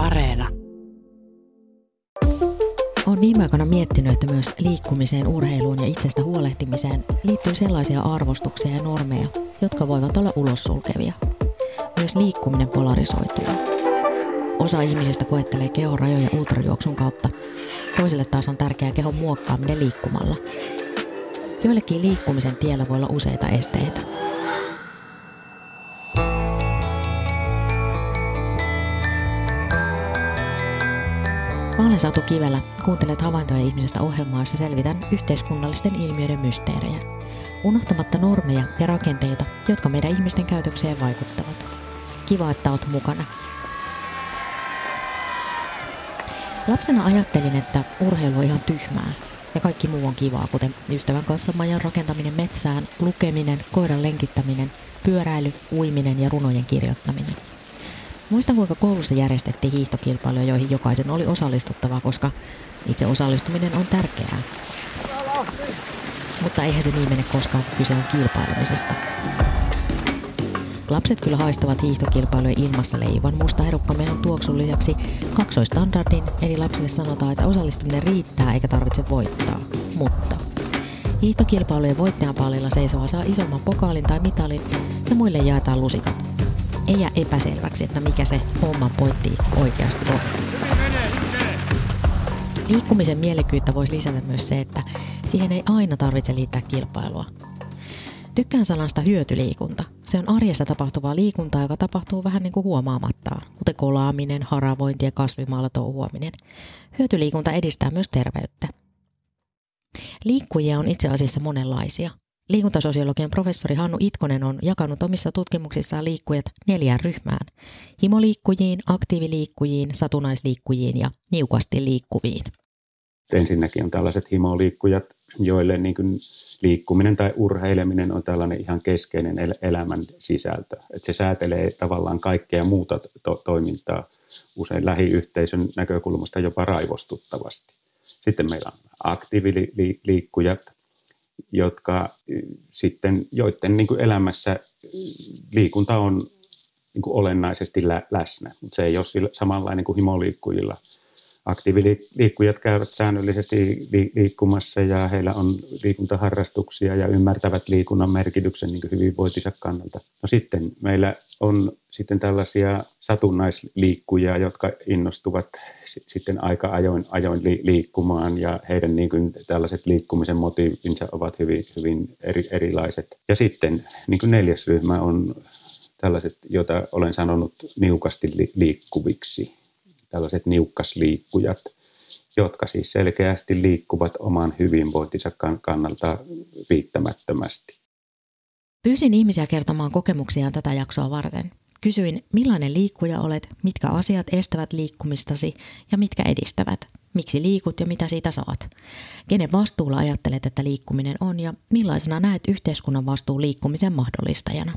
Areena. Olen viime aikoina miettinyt, että myös liikkumiseen, urheiluun ja itsestä huolehtimiseen liittyy sellaisia arvostuksia ja normeja, jotka voivat olla ulossulkevia. Myös liikkuminen polarisoituu. Osa ihmisistä koettelee kehon rajoja ultrajuoksun kautta. Toisille taas on tärkeää kehon muokkaaminen liikkumalla. Joillekin liikkumisen tiellä voi olla useita esteitä. Olen Satu Kivelä. Kuuntelet havaintoja ihmisestä ohjelmaa, jossa selvitän yhteiskunnallisten ilmiöiden mysteerejä. Unohtamatta normeja ja rakenteita, jotka meidän ihmisten käytökseen vaikuttavat. Kiva, että oot mukana. Lapsena ajattelin, että urheilu on ihan tyhmää ja kaikki muu on kivaa, kuten ystävän kanssa majan rakentaminen metsään, lukeminen, koiran lenkittäminen, pyöräily, uiminen ja runojen kirjoittaminen – Muistan, kuinka koulussa järjestettiin hiihtokilpailuja, joihin jokaisen oli osallistuttava, koska itse osallistuminen on tärkeää. Mutta eihän se niin mene koskaan, kun kyse on kilpailemisesta. Lapset kyllä haistavat hiihtokilpailujen ilmassa leivan musta herukkamehon tuoksun lisäksi kaksoistandardin, eli lapsille sanotaan, että osallistuminen riittää eikä tarvitse voittaa. Mutta hiihtokilpailujen voittajan pallilla seisova saa isomman pokaalin tai mitalin ja muille jaetaan lusikat ei jää epäselväksi, että mikä se homman pointti oikeasti on. Liikkumisen mielekkyyttä voisi lisätä myös se, että siihen ei aina tarvitse liittää kilpailua. Tykkään sanasta hyötyliikunta. Se on arjessa tapahtuvaa liikuntaa, joka tapahtuu vähän niin kuin huomaamattaan, kuten kolaaminen, haravointi ja kasvimaalla touhuaminen. Hyötyliikunta edistää myös terveyttä. Liikkujia on itse asiassa monenlaisia. Liikuntasosiologian professori Hannu Itkonen on jakanut omissa tutkimuksissaan liikkujat neljään ryhmään. Himoliikkujiin, aktiiviliikkujiin, satunnaisliikkujiin ja niukasti liikkuviin. Ensinnäkin on tällaiset himoliikkujat, joille niin kuin liikkuminen tai urheileminen on tällainen ihan keskeinen el- elämän sisältö. Että se säätelee tavallaan kaikkea muuta to- toimintaa usein lähiyhteisön näkökulmasta jopa raivostuttavasti. Sitten meillä on aktiiviliikkujat, jotka sitten, joiden niin kuin elämässä liikunta on niin kuin olennaisesti lä- läsnä, mutta se ei ole sillä, samanlainen kuin himoliikkujilla. Aktiiviliikkujat käyvät säännöllisesti li- liikkumassa ja heillä on liikuntaharrastuksia ja ymmärtävät liikunnan merkityksen niin hyvinvointinsa kannalta. No sitten meillä on sitten tällaisia satunnaisliikkujia, jotka innostuvat sitten aika ajoin, ajoin liikkumaan ja heidän niin kuin tällaiset liikkumisen motiivinsa ovat hyvin, hyvin eri, erilaiset. Ja sitten niin kuin neljäs ryhmä on tällaiset, joita olen sanonut niukasti liikkuviksi, tällaiset niukkasliikkujat, jotka siis selkeästi liikkuvat oman hyvinvointinsa kannalta riittämättömästi. Pyysin ihmisiä kertomaan kokemuksiaan tätä jaksoa varten. Kysyin, millainen liikkuja olet, mitkä asiat estävät liikkumistasi ja mitkä edistävät. Miksi liikut ja mitä siitä saat? Kenen vastuulla ajattelet, että liikkuminen on ja millaisena näet yhteiskunnan vastuu liikkumisen mahdollistajana?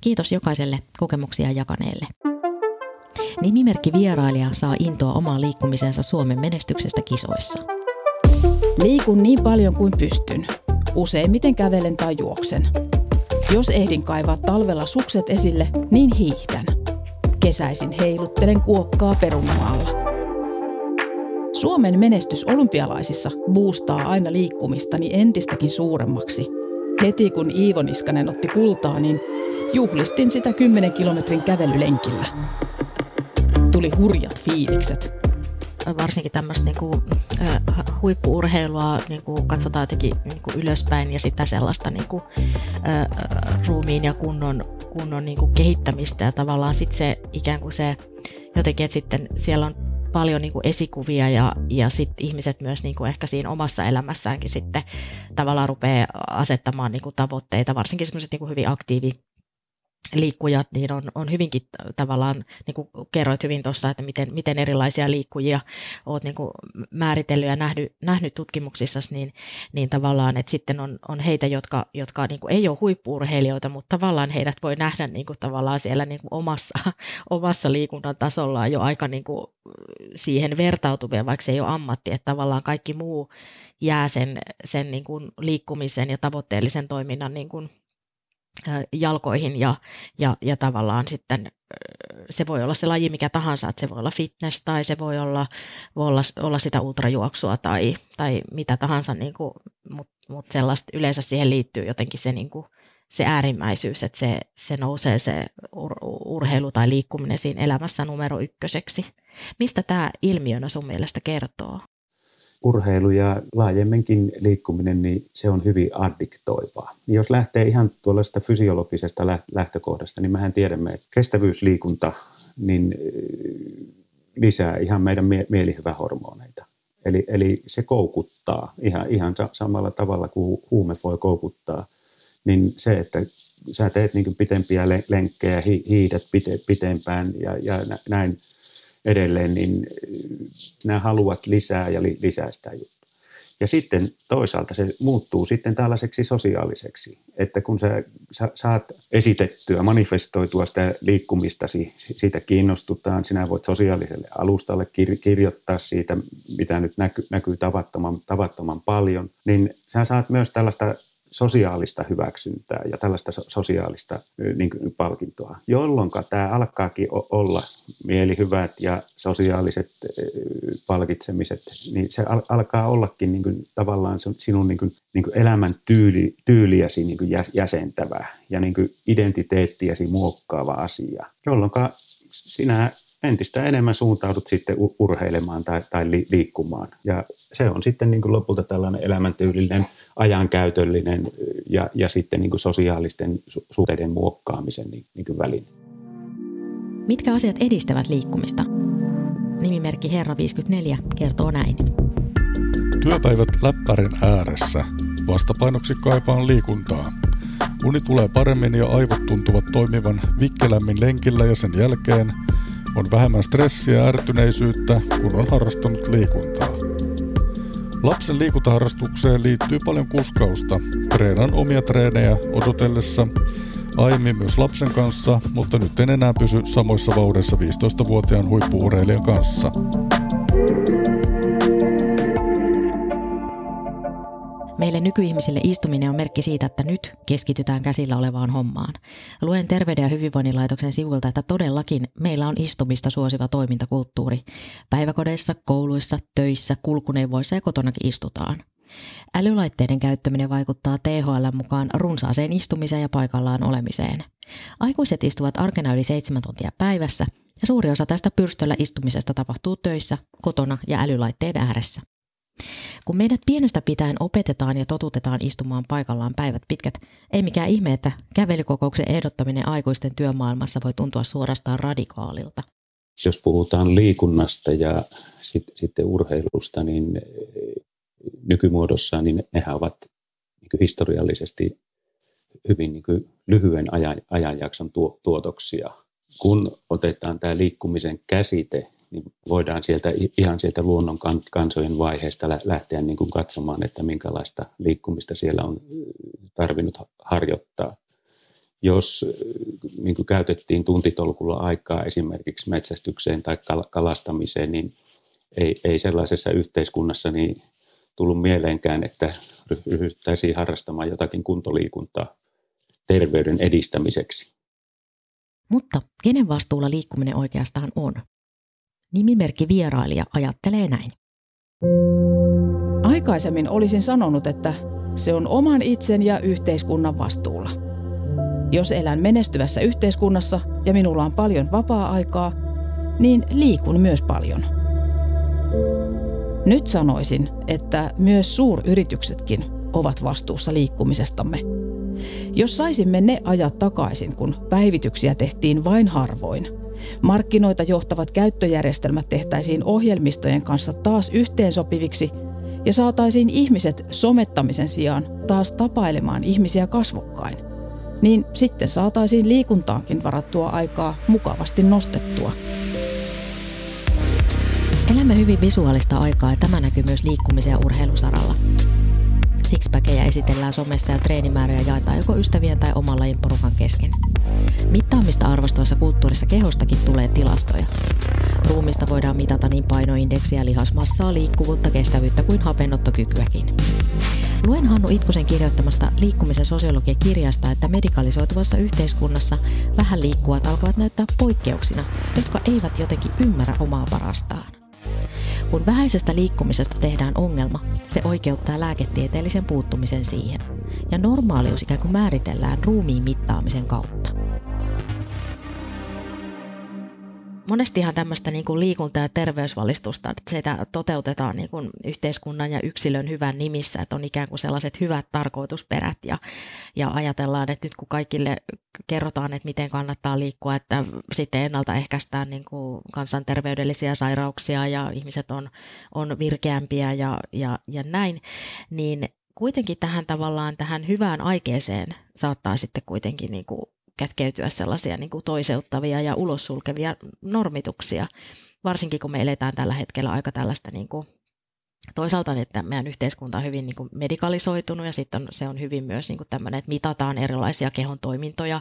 Kiitos jokaiselle kokemuksia jakaneelle. Nimimerkki vierailija saa intoa omaan liikkumisensa Suomen menestyksestä kisoissa. Liikun niin paljon kuin pystyn. Useimmiten kävelen tai juoksen. Jos ehdin kaivaa talvella sukset esille, niin hiihdän. Kesäisin heiluttelen kuokkaa perunumaalla. Suomen menestys olympialaisissa boostaa aina liikkumistani entistäkin suuremmaksi. Heti kun Iivo Niskanen otti kultaa, niin juhlistin sitä 10 kilometrin kävelylenkillä. Tuli hurjat fiilikset. Varsinkin tämmöistä niin kuin, äh, huippuurheilua niin kuin katsotaan jotenkin niin kuin ylöspäin ja sitä sellaista niin kuin, äh, ruumiin ja kunnon, kunnon niin kuin kehittämistä ja tavallaan sitten se ikään kuin se jotenkin, että sitten siellä on paljon niin kuin esikuvia ja, ja sitten ihmiset myös niin kuin ehkä siinä omassa elämässäänkin sitten tavallaan rupeaa asettamaan niin kuin tavoitteita, varsinkin semmoiset niin hyvin aktiivi, liikkujat, niin on, on hyvinkin tavallaan, niin kuin kerroit hyvin tuossa, että miten, miten erilaisia liikkujia olet niin kuin määritellyt ja nähnyt, nähnyt tutkimuksissa, niin, niin tavallaan, että sitten on, on heitä, jotka, jotka niin kuin ei ole huippuurheilijoita, mutta tavallaan heidät voi nähdä niin kuin tavallaan siellä niin kuin omassa, omassa liikunnan tasollaan jo aika niin kuin siihen vertautuvia, vaikka se ei ole ammatti, että tavallaan kaikki muu jää sen, sen niin kuin liikkumisen ja tavoitteellisen toiminnan niin kuin jalkoihin ja, ja, ja tavallaan sitten se voi olla se laji mikä tahansa, että se voi olla fitness tai se voi olla, voi olla, olla sitä ultrajuoksua tai, tai mitä tahansa, niin mutta mut sellaista yleensä siihen liittyy jotenkin se, niin kuin, se äärimmäisyys, että se, se nousee se ur, urheilu tai liikkuminen siinä elämässä numero ykköseksi. Mistä tämä ilmiönä sun mielestä kertoo? Urheilu ja laajemminkin liikkuminen, niin se on hyvin addiktoivaa. Jos lähtee ihan tuollaista fysiologisesta lähtökohdasta, niin mehän tiedämme, että kestävyysliikunta niin lisää ihan meidän mielihyvähormoneita. Eli, eli se koukuttaa ihan, ihan samalla tavalla kuin huume voi koukuttaa. Niin se, että sä teet niin pitempiä lenkkejä, hiidät pitempään ja, ja näin – edelleen, niin nämä haluat lisää ja li, lisää sitä juttua. Ja sitten toisaalta se muuttuu sitten tällaiseksi sosiaaliseksi, että kun sä, sä saat esitettyä, manifestoitua sitä liikkumistasi, siitä kiinnostutaan, sinä voit sosiaaliselle alustalle kir, kirjoittaa siitä, mitä nyt näkyy, näkyy tavattoman, tavattoman paljon, niin sä saat myös tällaista sosiaalista hyväksyntää ja tällaista sosiaalista niin kuin, palkintoa, jolloin tämä alkaakin olla mielihyvät ja sosiaaliset palkitsemiset, niin se al- alkaa ollakin niin kuin, tavallaan sinun niin kuin, niin kuin elämän tyyli, tyyliäsi niin kuin jäsentävä ja niin kuin identiteettiäsi muokkaava asia, jolloin sinä entistä enemmän suuntaudut sitten urheilemaan tai, tai liikkumaan. Ja se on sitten niin kuin lopulta tällainen elämäntyylinen, ajankäytöllinen ja, ja sitten niin kuin sosiaalisten suhteiden muokkaamisen niin, niin kuin väline. Mitkä asiat edistävät liikkumista? Nimimerkki Herra 54 kertoo näin. Työpäivät läppärin ääressä. Vastapainoksi kaipaan liikuntaa. Uni tulee paremmin ja aivot tuntuvat toimivan vikkelämmin lenkillä ja sen jälkeen – on vähemmän stressiä ja ärtyneisyyttä, kun on harrastanut liikuntaa. Lapsen liikuntaharrastukseen liittyy paljon kuskausta. Treenan omia treenejä odotellessa, aiemmin myös lapsen kanssa, mutta nyt en enää pysy samoissa vauhdissa 15-vuotiaan huippuureilijan kanssa. Meille nykyihmisille istuminen on merkki siitä, että nyt keskitytään käsillä olevaan hommaan. Luen Terveyden ja hyvinvoinnin laitoksen sivulta, että todellakin meillä on istumista suosiva toimintakulttuuri. Päiväkodeissa, kouluissa, töissä, kulkuneuvoissa ja kotonakin istutaan. Älylaitteiden käyttäminen vaikuttaa THL mukaan runsaaseen istumiseen ja paikallaan olemiseen. Aikuiset istuvat arkena yli seitsemän tuntia päivässä ja suuri osa tästä pyrstöllä istumisesta tapahtuu töissä, kotona ja älylaitteiden ääressä. Kun meidät pienestä pitäen opetetaan ja totutetaan istumaan paikallaan päivät pitkät, ei mikään ihme, että kävelykokouksen ehdottaminen aikuisten työmaailmassa voi tuntua suorastaan radikaalilta. Jos puhutaan liikunnasta ja sit, sitten urheilusta, niin nykymuodossa niin nehän ovat niin historiallisesti hyvin niin lyhyen ajan, ajanjakson tuotoksia. Kun otetaan tämä liikkumisen käsite niin voidaan sieltä ihan sieltä luonnon kansojen vaiheesta lähteä niin kuin katsomaan, että minkälaista liikkumista siellä on tarvinnut harjoittaa. Jos niin kuin käytettiin tuntitolkulla aikaa esimerkiksi metsästykseen tai kalastamiseen, niin ei, ei sellaisessa yhteiskunnassa niin tullut mieleenkään, että ryhdyttäisiin harrastamaan jotakin kuntoliikuntaa terveyden edistämiseksi. Mutta kenen vastuulla liikkuminen oikeastaan on? Nimimerkki vierailija ajattelee näin. Aikaisemmin olisin sanonut, että se on oman itsen ja yhteiskunnan vastuulla. Jos elän menestyvässä yhteiskunnassa ja minulla on paljon vapaa-aikaa, niin liikun myös paljon. Nyt sanoisin, että myös suuryrityksetkin ovat vastuussa liikkumisestamme. Jos saisimme ne ajat takaisin, kun päivityksiä tehtiin vain harvoin – Markkinoita johtavat käyttöjärjestelmät tehtäisiin ohjelmistojen kanssa taas yhteensopiviksi ja saataisiin ihmiset somettamisen sijaan taas tapailemaan ihmisiä kasvokkain. Niin sitten saataisiin liikuntaankin varattua aikaa mukavasti nostettua. Elämme hyvin visuaalista aikaa ja tämä näkyy myös liikkumisen ja urheilusaralla. Sixpackeja esitellään somessa ja treenimääriä jaetaan joko ystävien tai oman lajin porukan kesken. Mittaamista arvostavassa kulttuurissa kehostakin tulee tilastoja. Ruumista voidaan mitata niin painoindeksiä, lihasmassaa, liikkuvuutta, kestävyyttä kuin hapenottokykyäkin. Luen Hannu Itkusen kirjoittamasta liikkumisen sosiologia-kirjasta, että medikalisoituvassa yhteiskunnassa vähän liikkuvat alkavat näyttää poikkeuksina, jotka eivät jotenkin ymmärrä omaa parastaan. Kun vähäisestä liikkumisesta tehdään ongelma, se oikeuttaa lääketieteellisen puuttumisen siihen, ja normaalius ikään kuin määritellään ruumiin mittaamisen kautta. Monestihan tämmöistä niin kuin liikunta- ja terveysvalistusta, että sitä toteutetaan niin kuin yhteiskunnan ja yksilön hyvän nimissä, että on ikään kuin sellaiset hyvät tarkoitusperät ja, ja ajatellaan, että nyt kun kaikille kerrotaan, että miten kannattaa liikkua, että sitten ennaltaehkäistään niin kuin kansanterveydellisiä sairauksia ja ihmiset on, on virkeämpiä ja, ja, ja näin, niin kuitenkin tähän tavallaan tähän hyvään aikeeseen saattaa sitten kuitenkin niin kuin kätkeytyä sellaisia niin kuin toiseuttavia ja ulossulkevia normituksia, varsinkin kun me eletään tällä hetkellä aika tällaista niin kuin toisaalta, että meidän yhteiskunta on hyvin niin kuin medikalisoitunut ja sitten se on hyvin myös niin kuin tämmöinen, että mitataan erilaisia kehon toimintoja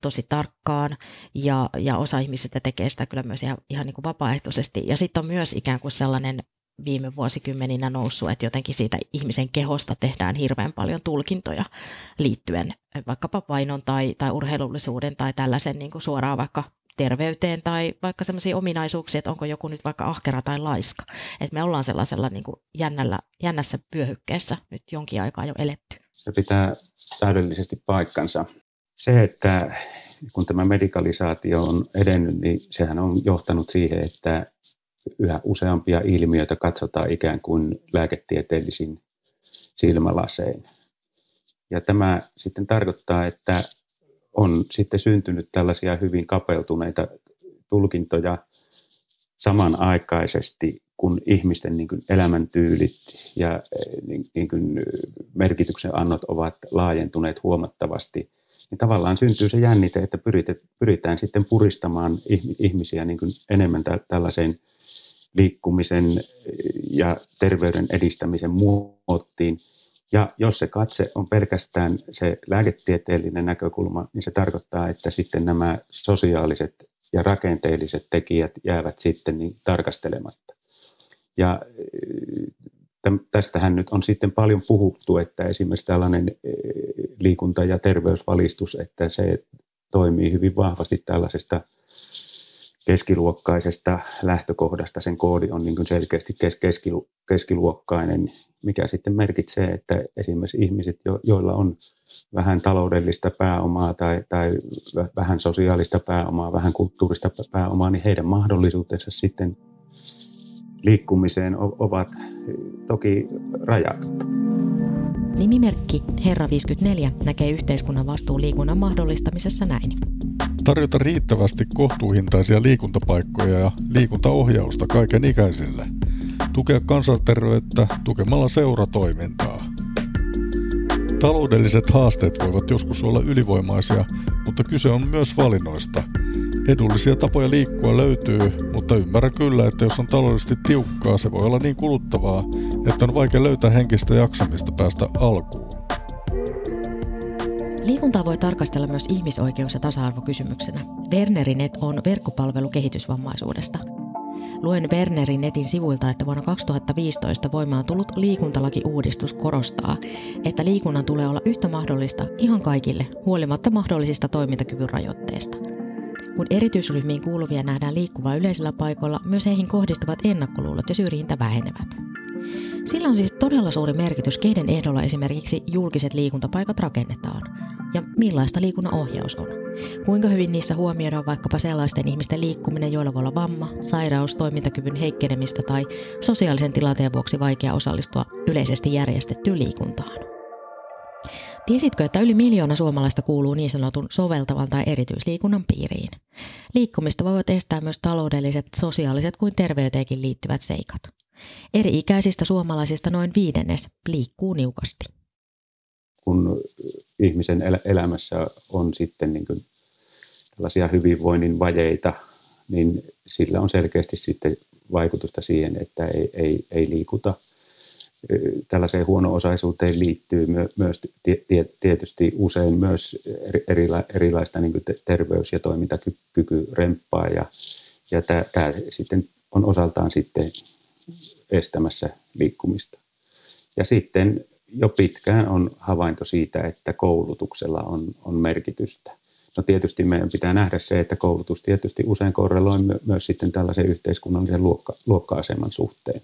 tosi tarkkaan ja, ja osa ihmisistä tekee sitä kyllä myös ihan, ihan niin kuin vapaaehtoisesti. Ja sitten on myös ikään kuin sellainen viime vuosikymmeninä noussut, että jotenkin siitä ihmisen kehosta tehdään hirveän paljon tulkintoja liittyen vaikkapa painon tai, tai urheilullisuuden tai tällaisen niin kuin suoraan vaikka terveyteen tai vaikka sellaisia ominaisuuksia, että onko joku nyt vaikka ahkera tai laiska. Että me ollaan sellaisella niin kuin jännällä, jännässä pyöhykkeessä nyt jonkin aikaa jo eletty. Se pitää täydellisesti paikkansa. Se, että kun tämä medikalisaatio on edennyt, niin sehän on johtanut siihen, että yhä useampia ilmiöitä katsotaan ikään kuin lääketieteellisin silmälasein. Ja tämä sitten tarkoittaa, että on sitten syntynyt tällaisia hyvin kapeutuneita tulkintoja samanaikaisesti, kun ihmisten niin kuin elämäntyylit ja eh, niin, niin kuin merkityksen annot ovat laajentuneet huomattavasti, niin tavallaan syntyy se jännite, että pyritään sitten puristamaan ihmisiä niin kuin enemmän tällaiseen liikkumisen ja terveyden edistämisen muottiin. Ja jos se katse on pelkästään se lääketieteellinen näkökulma, niin se tarkoittaa, että sitten nämä sosiaaliset ja rakenteelliset tekijät jäävät sitten niin tarkastelematta. Ja tästähän nyt on sitten paljon puhuttu, että esimerkiksi tällainen liikunta- ja terveysvalistus, että se toimii hyvin vahvasti tällaisesta – keskiluokkaisesta lähtökohdasta. Sen koodi on niin selkeästi kes- keskilu- keskiluokkainen, mikä sitten merkitsee, että esimerkiksi ihmiset, jo- joilla on vähän taloudellista pääomaa tai, tai vähän sosiaalista pääomaa, vähän kulttuurista pääomaa, niin heidän mahdollisuutensa sitten liikkumiseen ovat toki rajatut. Nimimerkki Herra 54 näkee yhteiskunnan vastuun liikunnan mahdollistamisessa näin tarjota riittävästi kohtuuhintaisia liikuntapaikkoja ja liikuntaohjausta kaiken ikäisille, tukea kansanterveyttä tukemalla seuratoimintaa. Taloudelliset haasteet voivat joskus olla ylivoimaisia, mutta kyse on myös valinnoista. Edullisia tapoja liikkua löytyy, mutta ymmärrän kyllä, että jos on taloudellisesti tiukkaa, se voi olla niin kuluttavaa, että on vaikea löytää henkistä jaksamista päästä alkuun. Liikuntaa voi tarkastella myös ihmisoikeus- ja tasa-arvokysymyksenä. Wernerinet on verkkopalvelu kehitysvammaisuudesta. Luen Wernerin netin sivuilta, että vuonna 2015 voimaan tullut liikuntalaki-uudistus korostaa, että liikunnan tulee olla yhtä mahdollista ihan kaikille, huolimatta mahdollisista toimintakyvyn rajoitteista. Kun erityisryhmiin kuuluvia nähdään liikkuvaa yleisillä paikoilla, myös heihin kohdistuvat ennakkoluulot ja syrjintä vähenevät. Sillä on siis todella suuri merkitys, keiden ehdolla esimerkiksi julkiset liikuntapaikat rakennetaan ja millaista liikunnan ohjaus on. Kuinka hyvin niissä huomioidaan vaikkapa sellaisten ihmisten liikkuminen, joilla voi olla vamma, sairaus, toimintakyvyn heikkenemistä tai sosiaalisen tilanteen vuoksi vaikea osallistua yleisesti järjestettyyn liikuntaan. Tiesitkö, että yli miljoona suomalaista kuuluu niin sanotun soveltavan tai erityisliikunnan piiriin? Liikkumista voivat estää myös taloudelliset, sosiaaliset kuin terveyteenkin liittyvät seikat. Eri ikäisistä suomalaisista noin viidennes liikkuu niukasti. Kun ihmisen elämässä on sitten niin kuin tällaisia hyvinvoinnin vajeita, niin sillä on selkeästi sitten vaikutusta siihen, että ei, ei, ei liikuta. Tällaiseen huono-osaisuuteen liittyy myös tietysti usein myös erilaista niin kuin terveys- ja toimintakykyremppaa ja, ja tämä sitten on osaltaan sitten estämässä liikkumista. Ja sitten jo pitkään on havainto siitä, että koulutuksella on, on merkitystä. No tietysti meidän pitää nähdä se, että koulutus tietysti usein korreloi myös sitten tällaisen yhteiskunnallisen luokka, luokka-aseman suhteen.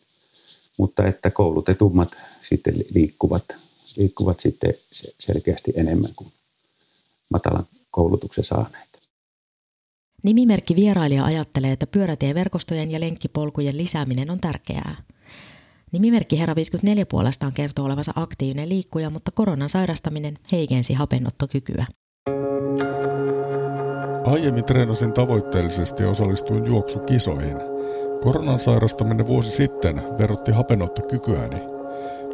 Mutta että koulutetummat sitten liikkuvat, liikkuvat sitten selkeästi enemmän kuin matalan koulutuksen saaneet. Nimimerkki vierailija ajattelee, että pyörätieverkostojen ja lenkkipolkujen lisääminen on tärkeää. Nimimerkki Herra 54 puolestaan kertoo olevansa aktiivinen liikkuja, mutta koronan sairastaminen heikensi hapennottokykyä. Aiemmin treenasin tavoitteellisesti ja osallistuin juoksukisoihin. Koronan sairastaminen vuosi sitten verotti hapenottokykyäni.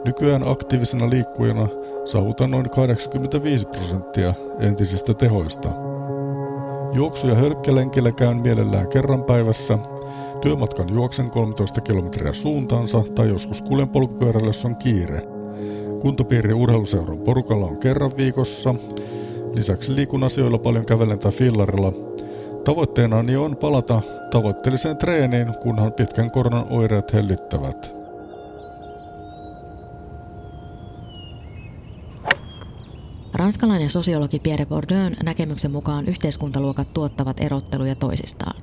Nykyään aktiivisena liikkujana saavutan noin 85 prosenttia entisistä tehoista. Juoksu- ja hölkkälenkillä käyn mielellään kerran päivässä. Työmatkan juoksen 13 kilometriä suuntaansa tai joskus kuljen polkupyörällä, jos on kiire. Kuntopiiri urheiluseuran porukalla on kerran viikossa Lisäksi liikun asioilla paljon kävelen tai fillarilla. Tavoitteenani on palata tavoitteelliseen treeniin, kunhan pitkän koronan oireet hellittävät. Ranskalainen sosiologi Pierre Bourdieu näkemyksen mukaan yhteiskuntaluokat tuottavat erotteluja toisistaan.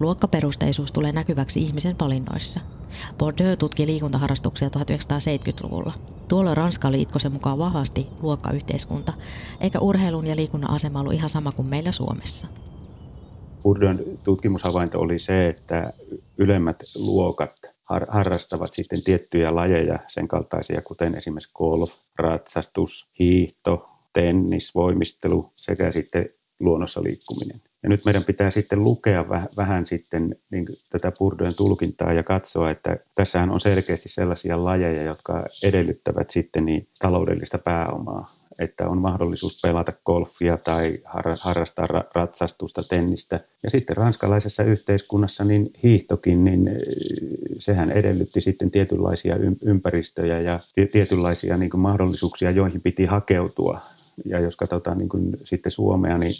Luokkaperusteisuus tulee näkyväksi ihmisen valinnoissa. Bourdieu tutki liikuntaharrastuksia 1970-luvulla. Tuolloin Ranska oli Itkosen mukaan vahvasti luokkayhteiskunta, eikä urheilun ja liikunnan asema ollut ihan sama kuin meillä Suomessa. Bourdieun tutkimushavainto oli se, että ylemmät luokat harrastavat sitten tiettyjä lajeja, sen kaltaisia kuten esimerkiksi golf, ratsastus, hiihto, tennis, voimistelu sekä sitten luonnossa liikkuminen. Ja nyt meidän pitää sitten lukea vähän, vähän sitten niin tätä Purdojen tulkintaa ja katsoa, että tässähän on selkeästi sellaisia lajeja, jotka edellyttävät sitten niin taloudellista pääomaa että on mahdollisuus pelata golfia tai harrastaa ratsastusta, tennistä. Ja sitten ranskalaisessa yhteiskunnassa niin hiihtokin, niin sehän edellytti sitten tietynlaisia ympäristöjä ja tietynlaisia niin mahdollisuuksia, joihin piti hakeutua ja jos katsotaan niin kuin sitten Suomea, niin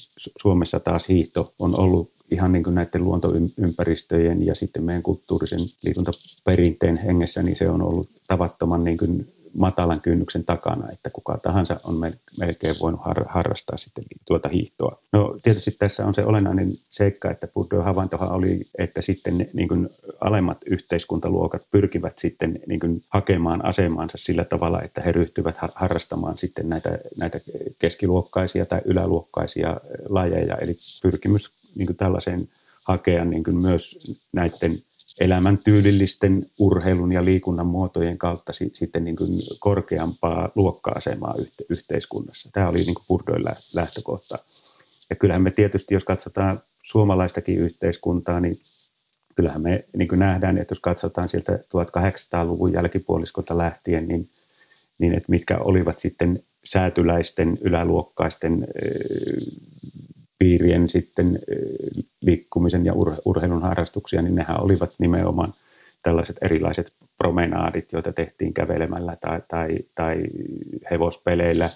Suomessa taas hiihto on ollut ihan niin kuin näiden luontoympäristöjen ja sitten meidän kulttuurisen liikuntaperinteen hengessä, niin se on ollut tavattoman niin kuin matalan kynnyksen takana, että kuka tahansa on melkein voinut harrastaa sitten tuota hiihtoa. No tietysti tässä on se olennainen seikka, että Bourdieu havaintohan oli, että sitten niin kuin alemmat yhteiskuntaluokat pyrkivät sitten niin kuin hakemaan asemaansa sillä tavalla, että he ryhtyvät harrastamaan sitten näitä, näitä keskiluokkaisia tai yläluokkaisia lajeja, eli pyrkimys niin kuin tällaiseen hakea niin kuin myös näiden elämäntyylillisten urheilun ja liikunnan muotojen kautta sitten niin kuin korkeampaa luokka-asemaa yhteiskunnassa. Tämä oli niin kuin lähtökohta. Ja kyllähän me tietysti, jos katsotaan suomalaistakin yhteiskuntaa, niin kyllähän me niin kuin nähdään, että jos katsotaan sieltä 1800-luvun jälkipuoliskolta lähtien, niin, niin että mitkä olivat sitten säätyläisten, yläluokkaisten piirien sitten liikkumisen ja urheilun harrastuksia, niin nehän olivat nimenomaan tällaiset erilaiset promenaadit, joita tehtiin kävelemällä tai, tai, tai hevospeleillä,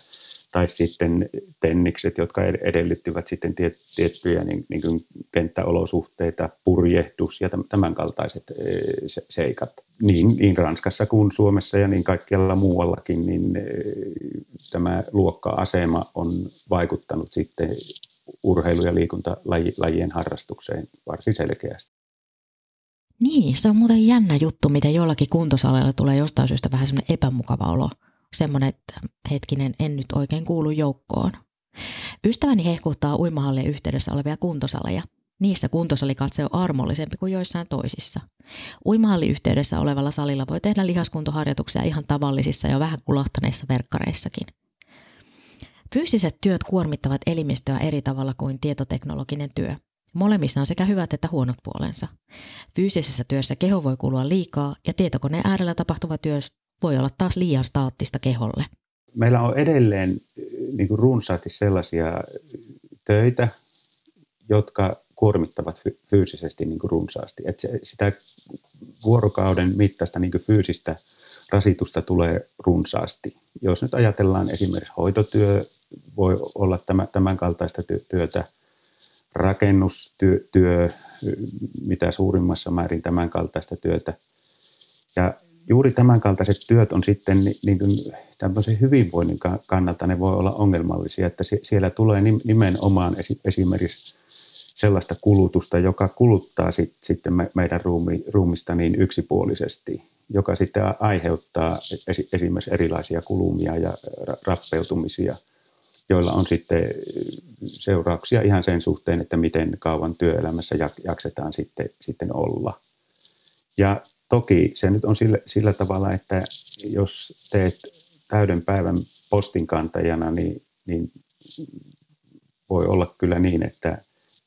tai sitten tennikset, jotka edellyttivät sitten tiet, tiettyjä niin, niin kuin kenttäolosuhteita, purjehdus ja tämän kaltaiset seikat. Niin, niin Ranskassa kuin Suomessa ja niin kaikkialla muuallakin, niin tämä luokka-asema on vaikuttanut sitten urheilu- ja liikuntalajien harrastukseen varsin selkeästi. Niin, se on muuten jännä juttu, miten jollakin kuntosaleilla tulee jostain syystä vähän semmoinen epämukava olo. Semmoinen, että hetkinen, en nyt oikein kuulu joukkoon. Ystäväni hehkuttaa uimahallien yhteydessä olevia kuntosaleja. Niissä kuntosalikatse on armollisempi kuin joissain toisissa. Uimahallin yhteydessä olevalla salilla voi tehdä lihaskuntoharjoituksia ihan tavallisissa ja vähän kulahtaneissa verkkareissakin – Fyysiset työt kuormittavat elimistöä eri tavalla kuin tietoteknologinen työ. Molemmissa on sekä hyvät että huonot puolensa. Fyysisessä työssä keho voi kulua liikaa ja tietokoneen äärellä tapahtuva työ voi olla taas liian staattista keholle. Meillä on edelleen niin kuin runsaasti sellaisia töitä, jotka kuormittavat fyysisesti niin kuin runsaasti. Et se, sitä vuorokauden mittaista niin kuin fyysistä rasitusta tulee runsaasti. Jos nyt ajatellaan esimerkiksi hoitotyö, voi olla tämä, tämän kaltaista työtä, rakennustyö, mitä suurimmassa määrin tämän kaltaista työtä. Ja juuri tämänkaltaiset työt on sitten niin kuin tämmöisen hyvinvoinnin kannalta ne voi olla ongelmallisia, että siellä tulee nimenomaan esimerkiksi sellaista kulutusta, joka kuluttaa sit, sitten meidän ruumi, ruumista niin yksipuolisesti, joka sitten aiheuttaa esimerkiksi erilaisia kulumia ja rappeutumisia, joilla on sitten seurauksia ihan sen suhteen, että miten kauan työelämässä jaksetaan sitten, sitten olla. Ja toki se nyt on sillä, sillä tavalla, että jos teet täyden päivän postinkantajana, niin, niin voi olla kyllä niin, että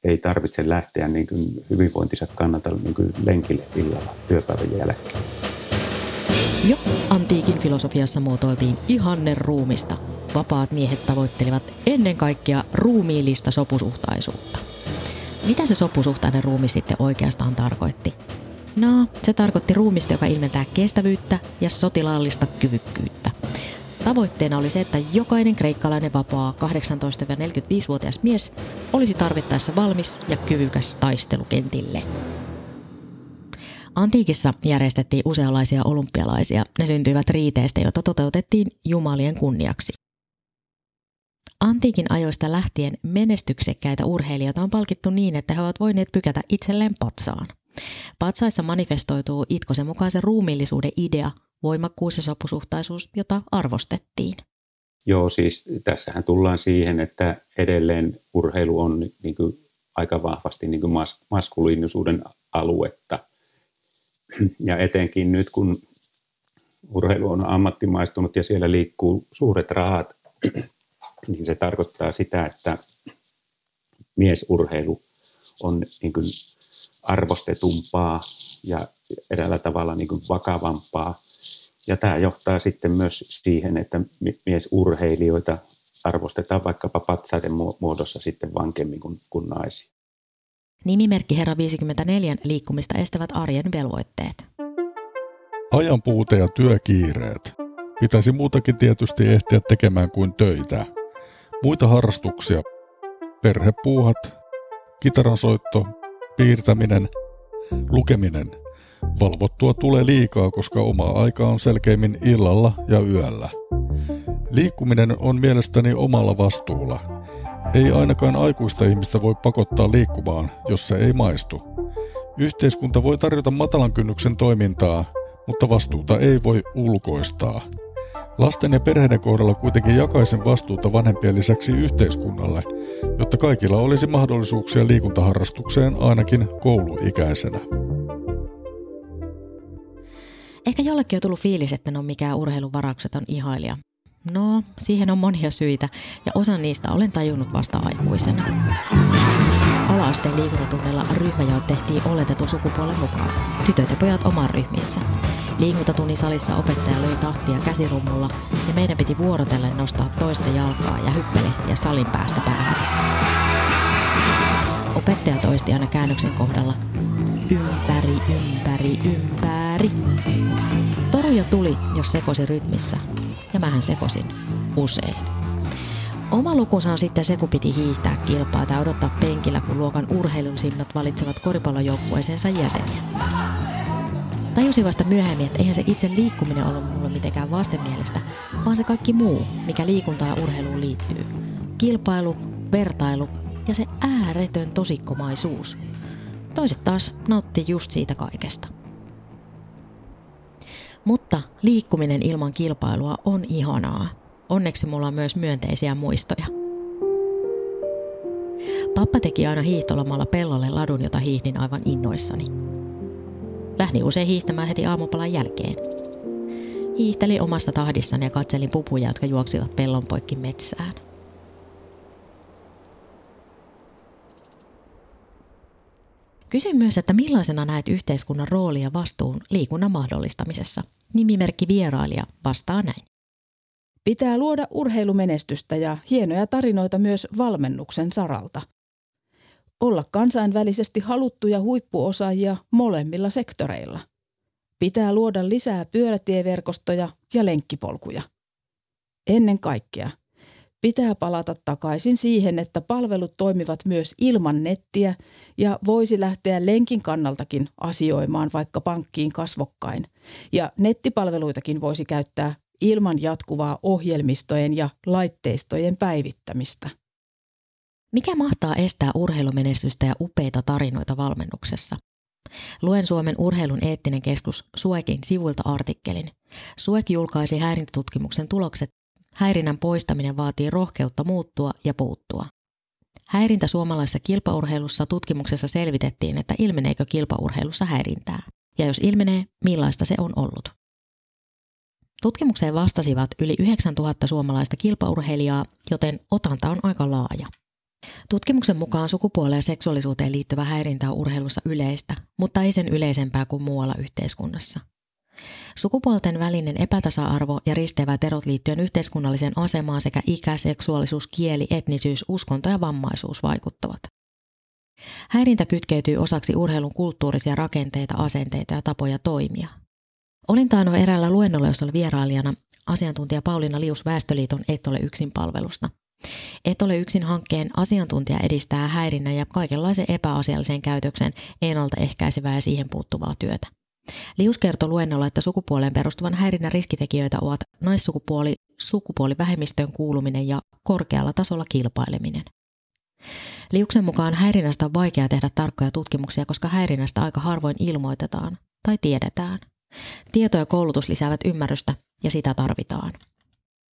ei tarvitse lähteä niin kuin hyvinvointinsa kannalta niin kuin lenkille illalla työpäivän jälkeen. Jo antiikin filosofiassa muotoiltiin ihanne ruumista. Vapaat miehet tavoittelivat ennen kaikkea ruumiillista sopusuhtaisuutta. Mitä se sopusuhtainen ruumi sitten oikeastaan tarkoitti? No, se tarkoitti ruumista, joka ilmentää kestävyyttä ja sotilaallista kyvykkyyttä. Tavoitteena oli se, että jokainen kreikkalainen vapaa 18-45-vuotias mies olisi tarvittaessa valmis ja kyvykäs taistelukentille. Antiikissa järjestettiin useanlaisia olympialaisia. Ne syntyivät riiteistä, joita toteutettiin jumalien kunniaksi. Antiikin ajoista lähtien menestyksekkäitä urheilijoita on palkittu niin, että he ovat voineet pykätä itselleen patsaan. Patsaissa manifestoituu Itkosen mukaan se ruumiillisuuden idea, voimakkuus ja sopusuhtaisuus, jota arvostettiin. Joo, siis tässähän tullaan siihen, että edelleen urheilu on niin kuin aika vahvasti niin kuin mas- maskuliinisuuden aluetta. Ja etenkin nyt, kun urheilu on ammattimaistunut ja siellä liikkuu suuret rahat, niin se tarkoittaa sitä, että miesurheilu on niin kuin arvostetumpaa ja eräällä tavalla niin kuin vakavampaa ja tämä johtaa sitten myös siihen, että miesurheilijoita arvostetaan vaikkapa patsaiden muodossa sitten vankemmin kuin, kuin naisia. Nimimerkki Herra 54 liikkumista estävät arjen velvoitteet. Ajan puute ja työkiireet. Pitäisi muutakin tietysti ehtiä tekemään kuin töitä. Muita harrastuksia. Perhepuuhat, kitaransoitto, piirtäminen, lukeminen – Valvottua tulee liikaa, koska oma aika on selkeimmin illalla ja yöllä. Liikkuminen on mielestäni omalla vastuulla. Ei ainakaan aikuista ihmistä voi pakottaa liikkumaan, jos se ei maistu. Yhteiskunta voi tarjota matalan kynnyksen toimintaa, mutta vastuuta ei voi ulkoistaa. Lasten ja perheiden kohdalla kuitenkin jakaisin vastuuta vanhempien lisäksi yhteiskunnalle, jotta kaikilla olisi mahdollisuuksia liikuntaharrastukseen ainakin kouluikäisenä. Ehkä jollekin on tullut fiilis, että ne on mikään urheiluvaraukseton ihailija. No, siihen on monia syitä ja osa niistä olen tajunnut vasta aikuisena. Ala-asteen liikuntatunnilla ryhmäjaot tehtiin oletetun sukupuolen mukaan. Tytöt ja pojat oman ryhmiensä. Liikuntatunnin salissa opettaja löi tahtia käsirummulla ja meidän piti vuorotellen nostaa toista jalkaa ja hyppelehtiä salin päästä päähän. Opettaja toisti aina käännöksen kohdalla ympäri, ympäri, ympäri. Toruja tuli, jos sekosi rytmissä. Ja mähän sekosin. Usein. Oma lukunsa on sitten se, kun piti hiihtää kilpaa tai odottaa penkillä, kun luokan urheilusimmat valitsevat koripallojoukkueeseensa jäseniä. Tajusin vasta myöhemmin, että eihän se itse liikkuminen ollut mulle mitenkään vastenmielistä, vaan se kaikki muu, mikä liikunta ja urheiluun liittyy. Kilpailu, vertailu ja se ääretön tosikkomaisuus – Toiset taas nautti just siitä kaikesta. Mutta liikkuminen ilman kilpailua on ihanaa. Onneksi mulla on myös myönteisiä muistoja. Pappa teki aina hiihtolomalla pellolle ladun, jota hiihdin aivan innoissani. Lähdin usein hiihtämään heti aamupalan jälkeen. Hiihtelin omasta tahdissani ja katselin pupuja, jotka juoksivat pellon poikki metsään. Kysyn myös, että millaisena näet yhteiskunnan rooli ja vastuun liikunnan mahdollistamisessa. Nimimerkki vierailija vastaa näin. Pitää luoda urheilumenestystä ja hienoja tarinoita myös valmennuksen saralta. Olla kansainvälisesti haluttuja huippuosaajia molemmilla sektoreilla. Pitää luoda lisää pyörätieverkostoja ja lenkkipolkuja. Ennen kaikkea pitää palata takaisin siihen, että palvelut toimivat myös ilman nettiä ja voisi lähteä lenkin kannaltakin asioimaan vaikka pankkiin kasvokkain. Ja nettipalveluitakin voisi käyttää ilman jatkuvaa ohjelmistojen ja laitteistojen päivittämistä. Mikä mahtaa estää urheilumenestystä ja upeita tarinoita valmennuksessa? Luen Suomen urheilun eettinen keskus Suekin sivuilta artikkelin. Suek julkaisi häirintätutkimuksen tulokset. Häirinnän poistaminen vaatii rohkeutta muuttua ja puuttua. Häirintä suomalaisessa kilpaurheilussa tutkimuksessa selvitettiin, että ilmeneekö kilpaurheilussa häirintää. Ja jos ilmenee, millaista se on ollut. Tutkimukseen vastasivat yli 9000 suomalaista kilpaurheilijaa, joten otanta on aika laaja. Tutkimuksen mukaan sukupuoleen ja seksuaalisuuteen liittyvä häirintä on urheilussa yleistä, mutta ei sen yleisempää kuin muualla yhteiskunnassa. Sukupuolten välinen epätasa-arvo ja risteävät erot liittyen yhteiskunnalliseen asemaan sekä ikä, seksuaalisuus, kieli, etnisyys, uskonto ja vammaisuus vaikuttavat. Häirintä kytkeytyy osaksi urheilun kulttuurisia rakenteita, asenteita ja tapoja toimia. Olin taanoin eräällä luennolla, jossa oli vierailijana asiantuntija Pauliina Lius Väestöliiton Et ole yksin palvelusta – et ole yksin hankkeen asiantuntija edistää häirinnän ja kaikenlaisen epäasiallisen käytöksen ennaltaehkäisevää ja siihen puuttuvaa työtä. Lius kertoi luennolla, että sukupuoleen perustuvan häirinnän riskitekijöitä ovat naissukupuoli, sukupuolivähemmistöön kuuluminen ja korkealla tasolla kilpaileminen. Liuksen mukaan häirinnästä on vaikea tehdä tarkkoja tutkimuksia, koska häirinnästä aika harvoin ilmoitetaan tai tiedetään. Tieto ja koulutus lisäävät ymmärrystä ja sitä tarvitaan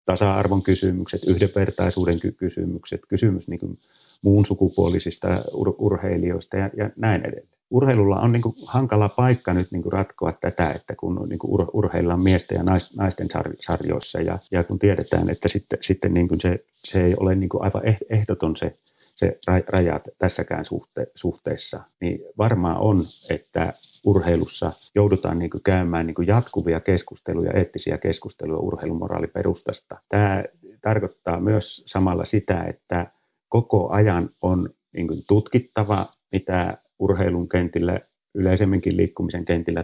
tasa-arvon kysymykset, yhdenvertaisuuden kysymykset, kysymys niin kuin muun sukupuolisista ur- urheilijoista ja, ja näin edelleen. Urheilulla on niin kuin hankala paikka nyt niin kuin ratkoa tätä, että kun niin kuin ur- urheillaan miesten ja naisten sarjoissa ja, ja kun tiedetään, että sitten, sitten niin kuin se, se ei ole niin kuin aivan eh-, ehdoton se, se raja tässäkään suhte, suhteessa, niin varmaan on, että urheilussa joudutaan niin kuin käymään niin kuin jatkuvia keskusteluja, eettisiä keskusteluja urheilumoraaliperustasta. Tämä tarkoittaa myös samalla sitä, että koko ajan on niin kuin tutkittava, mitä urheilun kentillä, yleisemminkin liikkumisen kentillä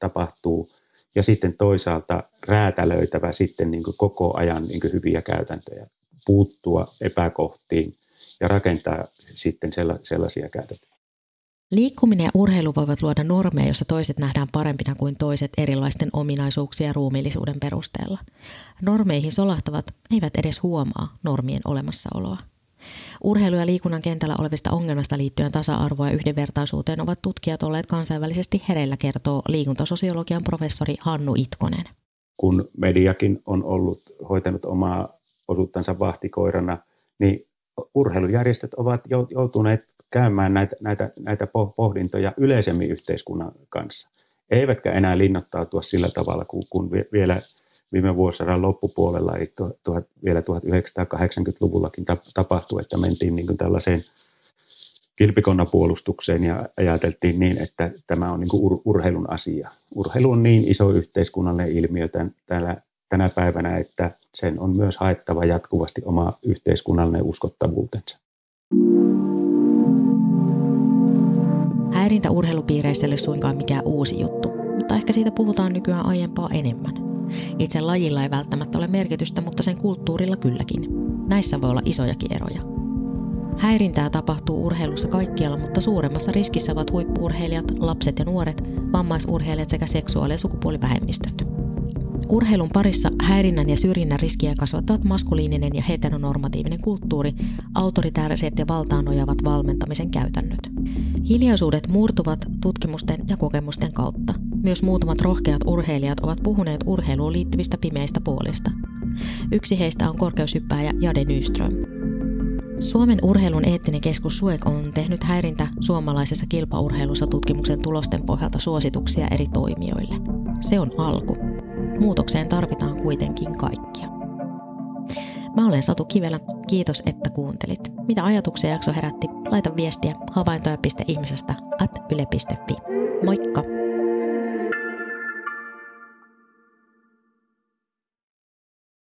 tapahtuu, ja sitten toisaalta räätälöitävä sitten niin kuin koko ajan niin kuin hyviä käytäntöjä, puuttua epäkohtiin ja rakentaa sitten sellaisia käytäntöjä. Liikkuminen ja urheilu voivat luoda normeja, joissa toiset nähdään parempina kuin toiset erilaisten ominaisuuksien ja ruumiillisuuden perusteella. Normeihin solahtavat eivät edes huomaa normien olemassaoloa. Urheilu- ja liikunnan kentällä olevista ongelmista liittyen tasa-arvoa ja yhdenvertaisuuteen ovat tutkijat olleet kansainvälisesti hereillä, kertoo liikuntasosiologian professori Hannu Itkonen. Kun mediakin on ollut hoitanut omaa osuuttansa vahtikoirana, niin urheilujärjestöt ovat joutuneet käymään näitä, näitä, näitä pohdintoja yleisemmin yhteiskunnan kanssa. Eivätkä enää linnoittautua sillä tavalla, kuin, kun vielä viime vuosisadan loppupuolella, eli tuhat, vielä 1980-luvullakin tapahtui, että mentiin niin kuin tällaiseen kilpikonnapuolustukseen ja ajateltiin niin, että tämä on niin kuin ur, urheilun asia. Urheilu on niin iso yhteiskunnallinen ilmiö tämän, täällä, tänä päivänä, että sen on myös haettava jatkuvasti oma yhteiskunnallinen uskottavuutensa. Häirintä urheilupiireissä ei ole suinkaan mikään uusi juttu, mutta ehkä siitä puhutaan nykyään aiempaa enemmän. Itse lajilla ei välttämättä ole merkitystä, mutta sen kulttuurilla kylläkin. Näissä voi olla isojakin eroja. Häirintää tapahtuu urheilussa kaikkialla, mutta suuremmassa riskissä ovat huippuurheilijat, lapset ja nuoret, vammaisurheilijat sekä seksuaali- ja sukupuolivähemmistöt. Urheilun parissa häirinnän ja syrjinnän riskiä kasvattavat maskuliininen ja heteronormatiivinen kulttuuri, autoritääriset ja valtaan nojavat valmentamisen käytännöt. Hiljaisuudet murtuvat tutkimusten ja kokemusten kautta. Myös muutamat rohkeat urheilijat ovat puhuneet urheiluun liittyvistä pimeistä puolista. Yksi heistä on korkeushyppääjä Jade Nyström. Suomen urheilun eettinen keskus SUEK on tehnyt häirintä suomalaisessa kilpaurheilussa tutkimuksen tulosten pohjalta suosituksia eri toimijoille. Se on alku. Muutokseen tarvitaan kuitenkin kaikkia. Mä olen Satu Kivelä. Kiitos, että kuuntelit. Mitä ajatuksia jakso herätti? Laita viestiä havaintoja.ihmisestä at yle.fi. Moikka!